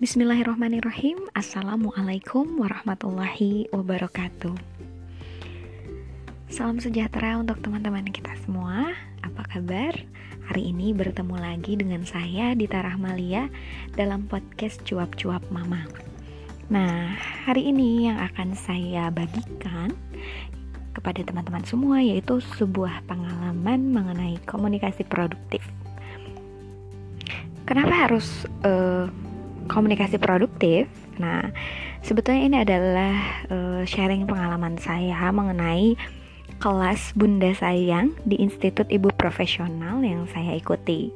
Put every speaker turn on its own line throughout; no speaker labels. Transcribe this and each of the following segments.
Bismillahirrahmanirrahim Assalamualaikum warahmatullahi wabarakatuh Salam sejahtera untuk teman-teman kita semua Apa kabar? Hari ini bertemu lagi dengan saya Dita Rahmalia Dalam podcast Cuap-Cuap Mama Nah, hari ini yang akan saya bagikan kepada teman-teman semua yaitu sebuah pengalaman mengenai komunikasi produktif. Kenapa harus uh, komunikasi produktif. Nah, sebetulnya ini adalah uh, sharing pengalaman saya mengenai kelas Bunda Sayang di Institut Ibu Profesional yang saya ikuti.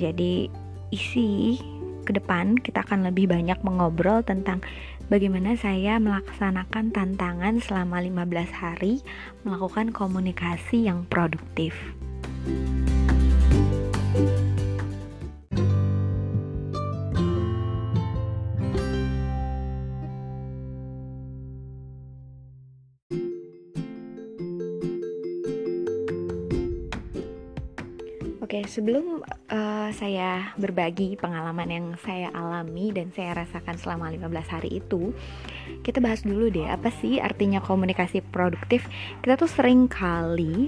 Jadi, isi ke depan kita akan lebih banyak mengobrol tentang bagaimana saya melaksanakan tantangan selama 15 hari melakukan komunikasi yang produktif. Oke, sebelum uh, saya berbagi pengalaman yang saya alami dan saya rasakan selama 15 hari itu, kita bahas dulu deh apa sih artinya komunikasi produktif. Kita tuh sering kali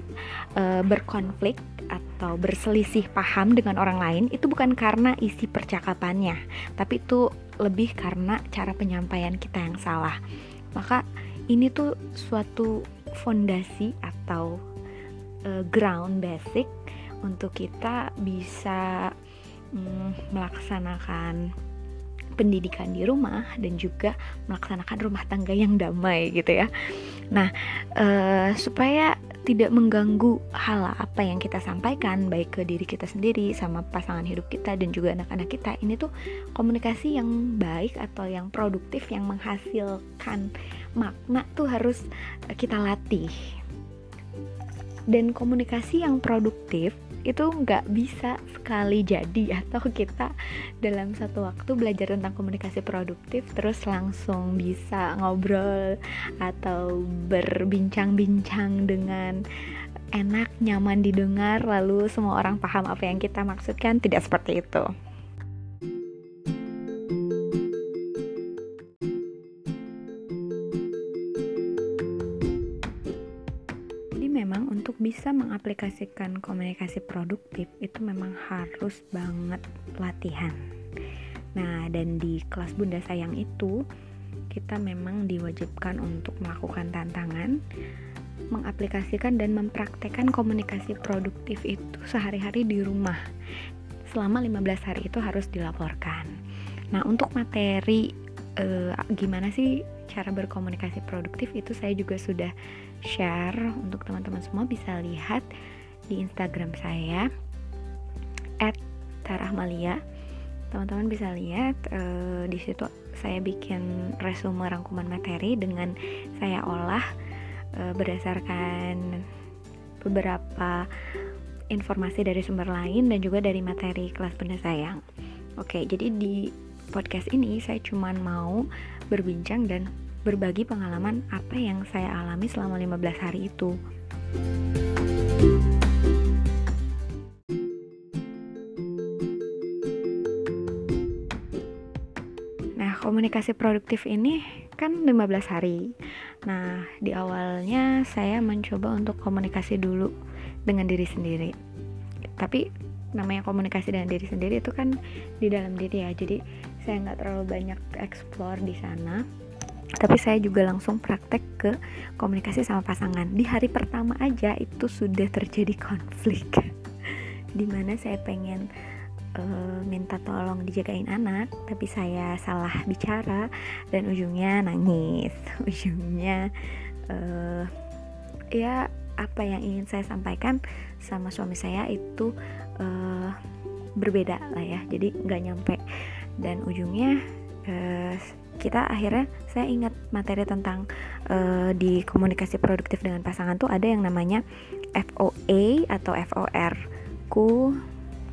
uh, berkonflik atau berselisih paham dengan orang lain itu bukan karena isi percakapannya, tapi itu lebih karena cara penyampaian kita yang salah. Maka ini tuh suatu fondasi atau uh, ground basic untuk kita bisa mm, melaksanakan pendidikan di rumah dan juga melaksanakan rumah tangga yang damai gitu ya. Nah, uh, supaya tidak mengganggu hal apa yang kita sampaikan baik ke diri kita sendiri sama pasangan hidup kita dan juga anak-anak kita ini tuh komunikasi yang baik atau yang produktif yang menghasilkan makna tuh harus kita latih dan komunikasi yang produktif itu nggak bisa sekali jadi atau kita dalam satu waktu belajar tentang komunikasi produktif terus langsung bisa ngobrol atau berbincang-bincang dengan enak nyaman didengar lalu semua orang paham apa yang kita maksudkan tidak seperti itu. Bisa mengaplikasikan komunikasi produktif itu memang harus banget latihan. Nah, dan di kelas Bunda Sayang itu kita memang diwajibkan untuk melakukan tantangan, mengaplikasikan dan mempraktekkan komunikasi produktif itu sehari-hari di rumah. Selama 15 hari itu harus dilaporkan. Nah, untuk materi eh, gimana sih cara berkomunikasi produktif itu saya juga sudah share untuk teman-teman semua bisa lihat di Instagram saya @tarahmalia. Teman-teman bisa lihat uh, di situ saya bikin resume rangkuman materi dengan saya olah uh, berdasarkan beberapa informasi dari sumber lain dan juga dari materi kelas benda sayang. Oke, jadi di podcast ini saya cuma mau berbincang dan berbagi pengalaman apa yang saya alami selama 15 hari itu. Nah, komunikasi produktif ini kan 15 hari. Nah, di awalnya saya mencoba untuk komunikasi dulu dengan diri sendiri. Tapi namanya komunikasi dengan diri sendiri itu kan di dalam diri ya. Jadi saya nggak terlalu banyak explore di sana. Tapi saya juga langsung praktek ke komunikasi sama pasangan. Di hari pertama aja itu sudah terjadi konflik. Di mana saya pengen uh, minta tolong dijagain anak tapi saya salah bicara dan ujungnya nangis. Ujungnya uh, ya apa yang ingin saya sampaikan sama suami saya itu uh, berbeda lah ya. Jadi nggak nyampe dan ujungnya uh, kita akhirnya saya ingat materi tentang uh, di komunikasi produktif dengan pasangan tuh ada yang namanya FOA atau FOR ku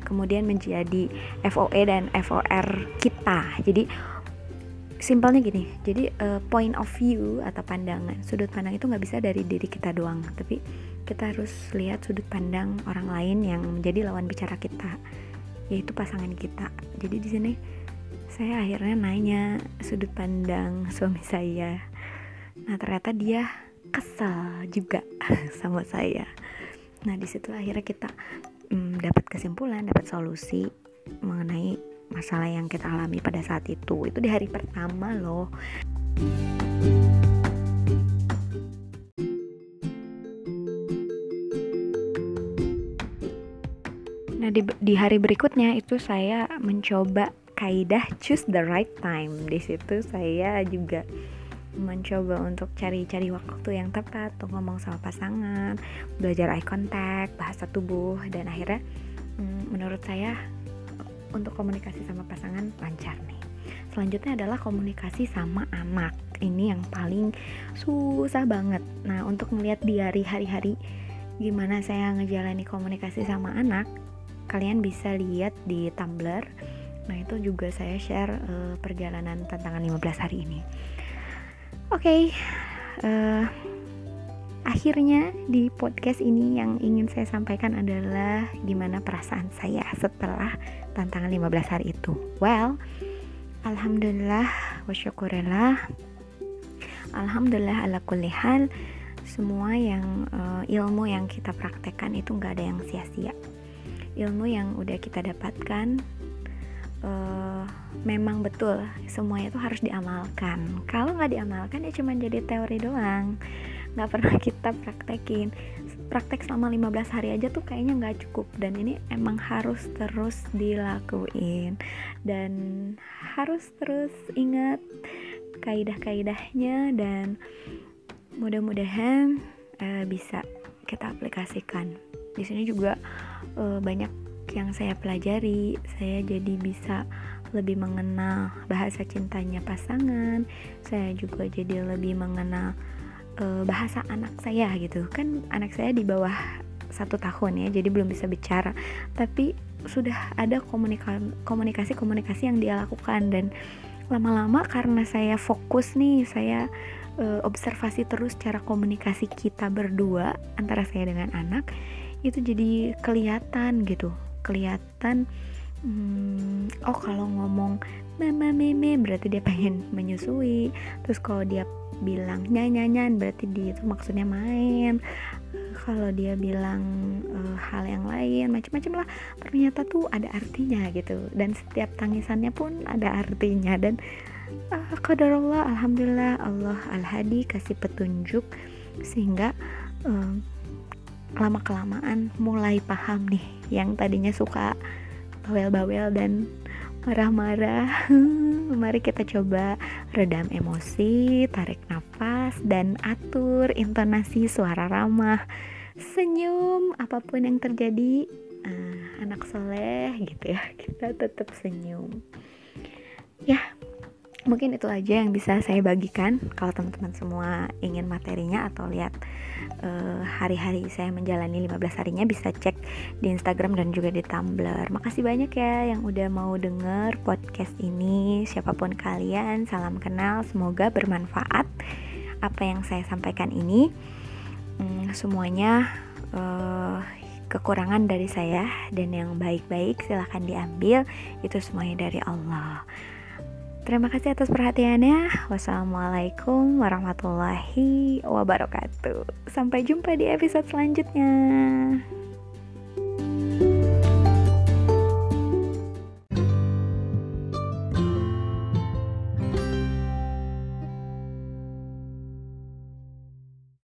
kemudian menjadi FOE dan FOR kita. Jadi simpelnya gini jadi uh, point of view atau pandangan sudut pandang itu nggak bisa dari diri kita doang tapi kita harus lihat sudut pandang orang lain yang menjadi lawan bicara kita yaitu pasangan kita. Jadi di sini saya akhirnya nanya sudut pandang suami saya. Nah ternyata dia kesal juga sama saya. Nah di situ akhirnya kita mm, dapat kesimpulan dapat solusi mengenai masalah yang kita alami pada saat itu. Itu di hari pertama loh. Nah, di, di hari berikutnya itu saya mencoba kaidah choose the right time. Di situ saya juga mencoba untuk cari-cari waktu yang tepat untuk ngomong sama pasangan, belajar eye contact, bahasa tubuh, dan akhirnya mm, menurut saya untuk komunikasi sama pasangan lancar nih. Selanjutnya adalah komunikasi sama anak. Ini yang paling susah banget. Nah, untuk melihat di hari-hari gimana saya ngejalani komunikasi sama anak, kalian bisa lihat di Tumblr nah itu juga saya share uh, perjalanan tantangan 15 hari ini. Oke okay, uh, eh, akhirnya di podcast ini yang ingin saya sampaikan adalah gimana perasaan saya setelah tantangan 15 hari itu. Well alhamdulillah wa syukurillah. Alhamdulillah ala kulli hal semua yang uh, ilmu yang kita praktekkan itu nggak ada yang sia-sia. Ilmu yang udah kita dapatkan uh, memang betul semuanya itu harus diamalkan. Kalau nggak diamalkan ya cuma jadi teori doang. Nggak pernah kita praktekin. Praktek selama 15 hari aja tuh kayaknya nggak cukup. Dan ini emang harus terus dilakuin. Dan harus terus ingat kaidah-kaidahnya dan mudah-mudahan uh, bisa kita aplikasikan. Di sini juga uh, banyak yang saya pelajari saya jadi bisa lebih mengenal bahasa cintanya pasangan saya juga jadi lebih mengenal uh, bahasa anak saya gitu. Kan anak saya di bawah satu tahun ya jadi belum bisa bicara. Tapi sudah ada komunikasi komunikasi yang dia lakukan dan lama-lama karena saya fokus nih saya uh, observasi terus cara komunikasi kita berdua antara saya dengan anak itu jadi kelihatan gitu kelihatan hmm, oh kalau ngomong mama meme berarti dia pengen menyusui. Terus kalau dia bilang nyanyanyan berarti dia itu maksudnya main. Kalau dia bilang uh, hal yang lain macam-macam lah ternyata tuh ada artinya gitu. Dan setiap tangisannya pun ada artinya. Dan uh, Allah alhamdulillah Allah al hadi kasih petunjuk sehingga uh, lama kelamaan mulai paham nih yang tadinya suka bawel-bawel dan marah-marah. Mari kita coba redam emosi tarik nafas dan atur intonasi suara ramah. Senyum apa pun yang terjadi. Uh, anak soleh gitu ya. Kita tetap senyum mungkin itu aja yang bisa saya bagikan kalau teman-teman semua ingin materinya atau lihat uh, hari-hari saya menjalani 15 harinya bisa cek di Instagram dan juga di Tumblr. Makasih banyak ya yang udah mau denger podcast ini. Siapa pun kalian salam kenal semoga bermanfaat apa yang saya sampaikan ini. Hmm, semuanya uh, kekurangan dari saya dan yang baik-baik silahkan diambil. Itu semuanya dari Allah Terima kasih atas perhatiannya. Wassalamualaikum warahmatullahi wabarakatuh. Sampai jumpa di episode selanjutnya.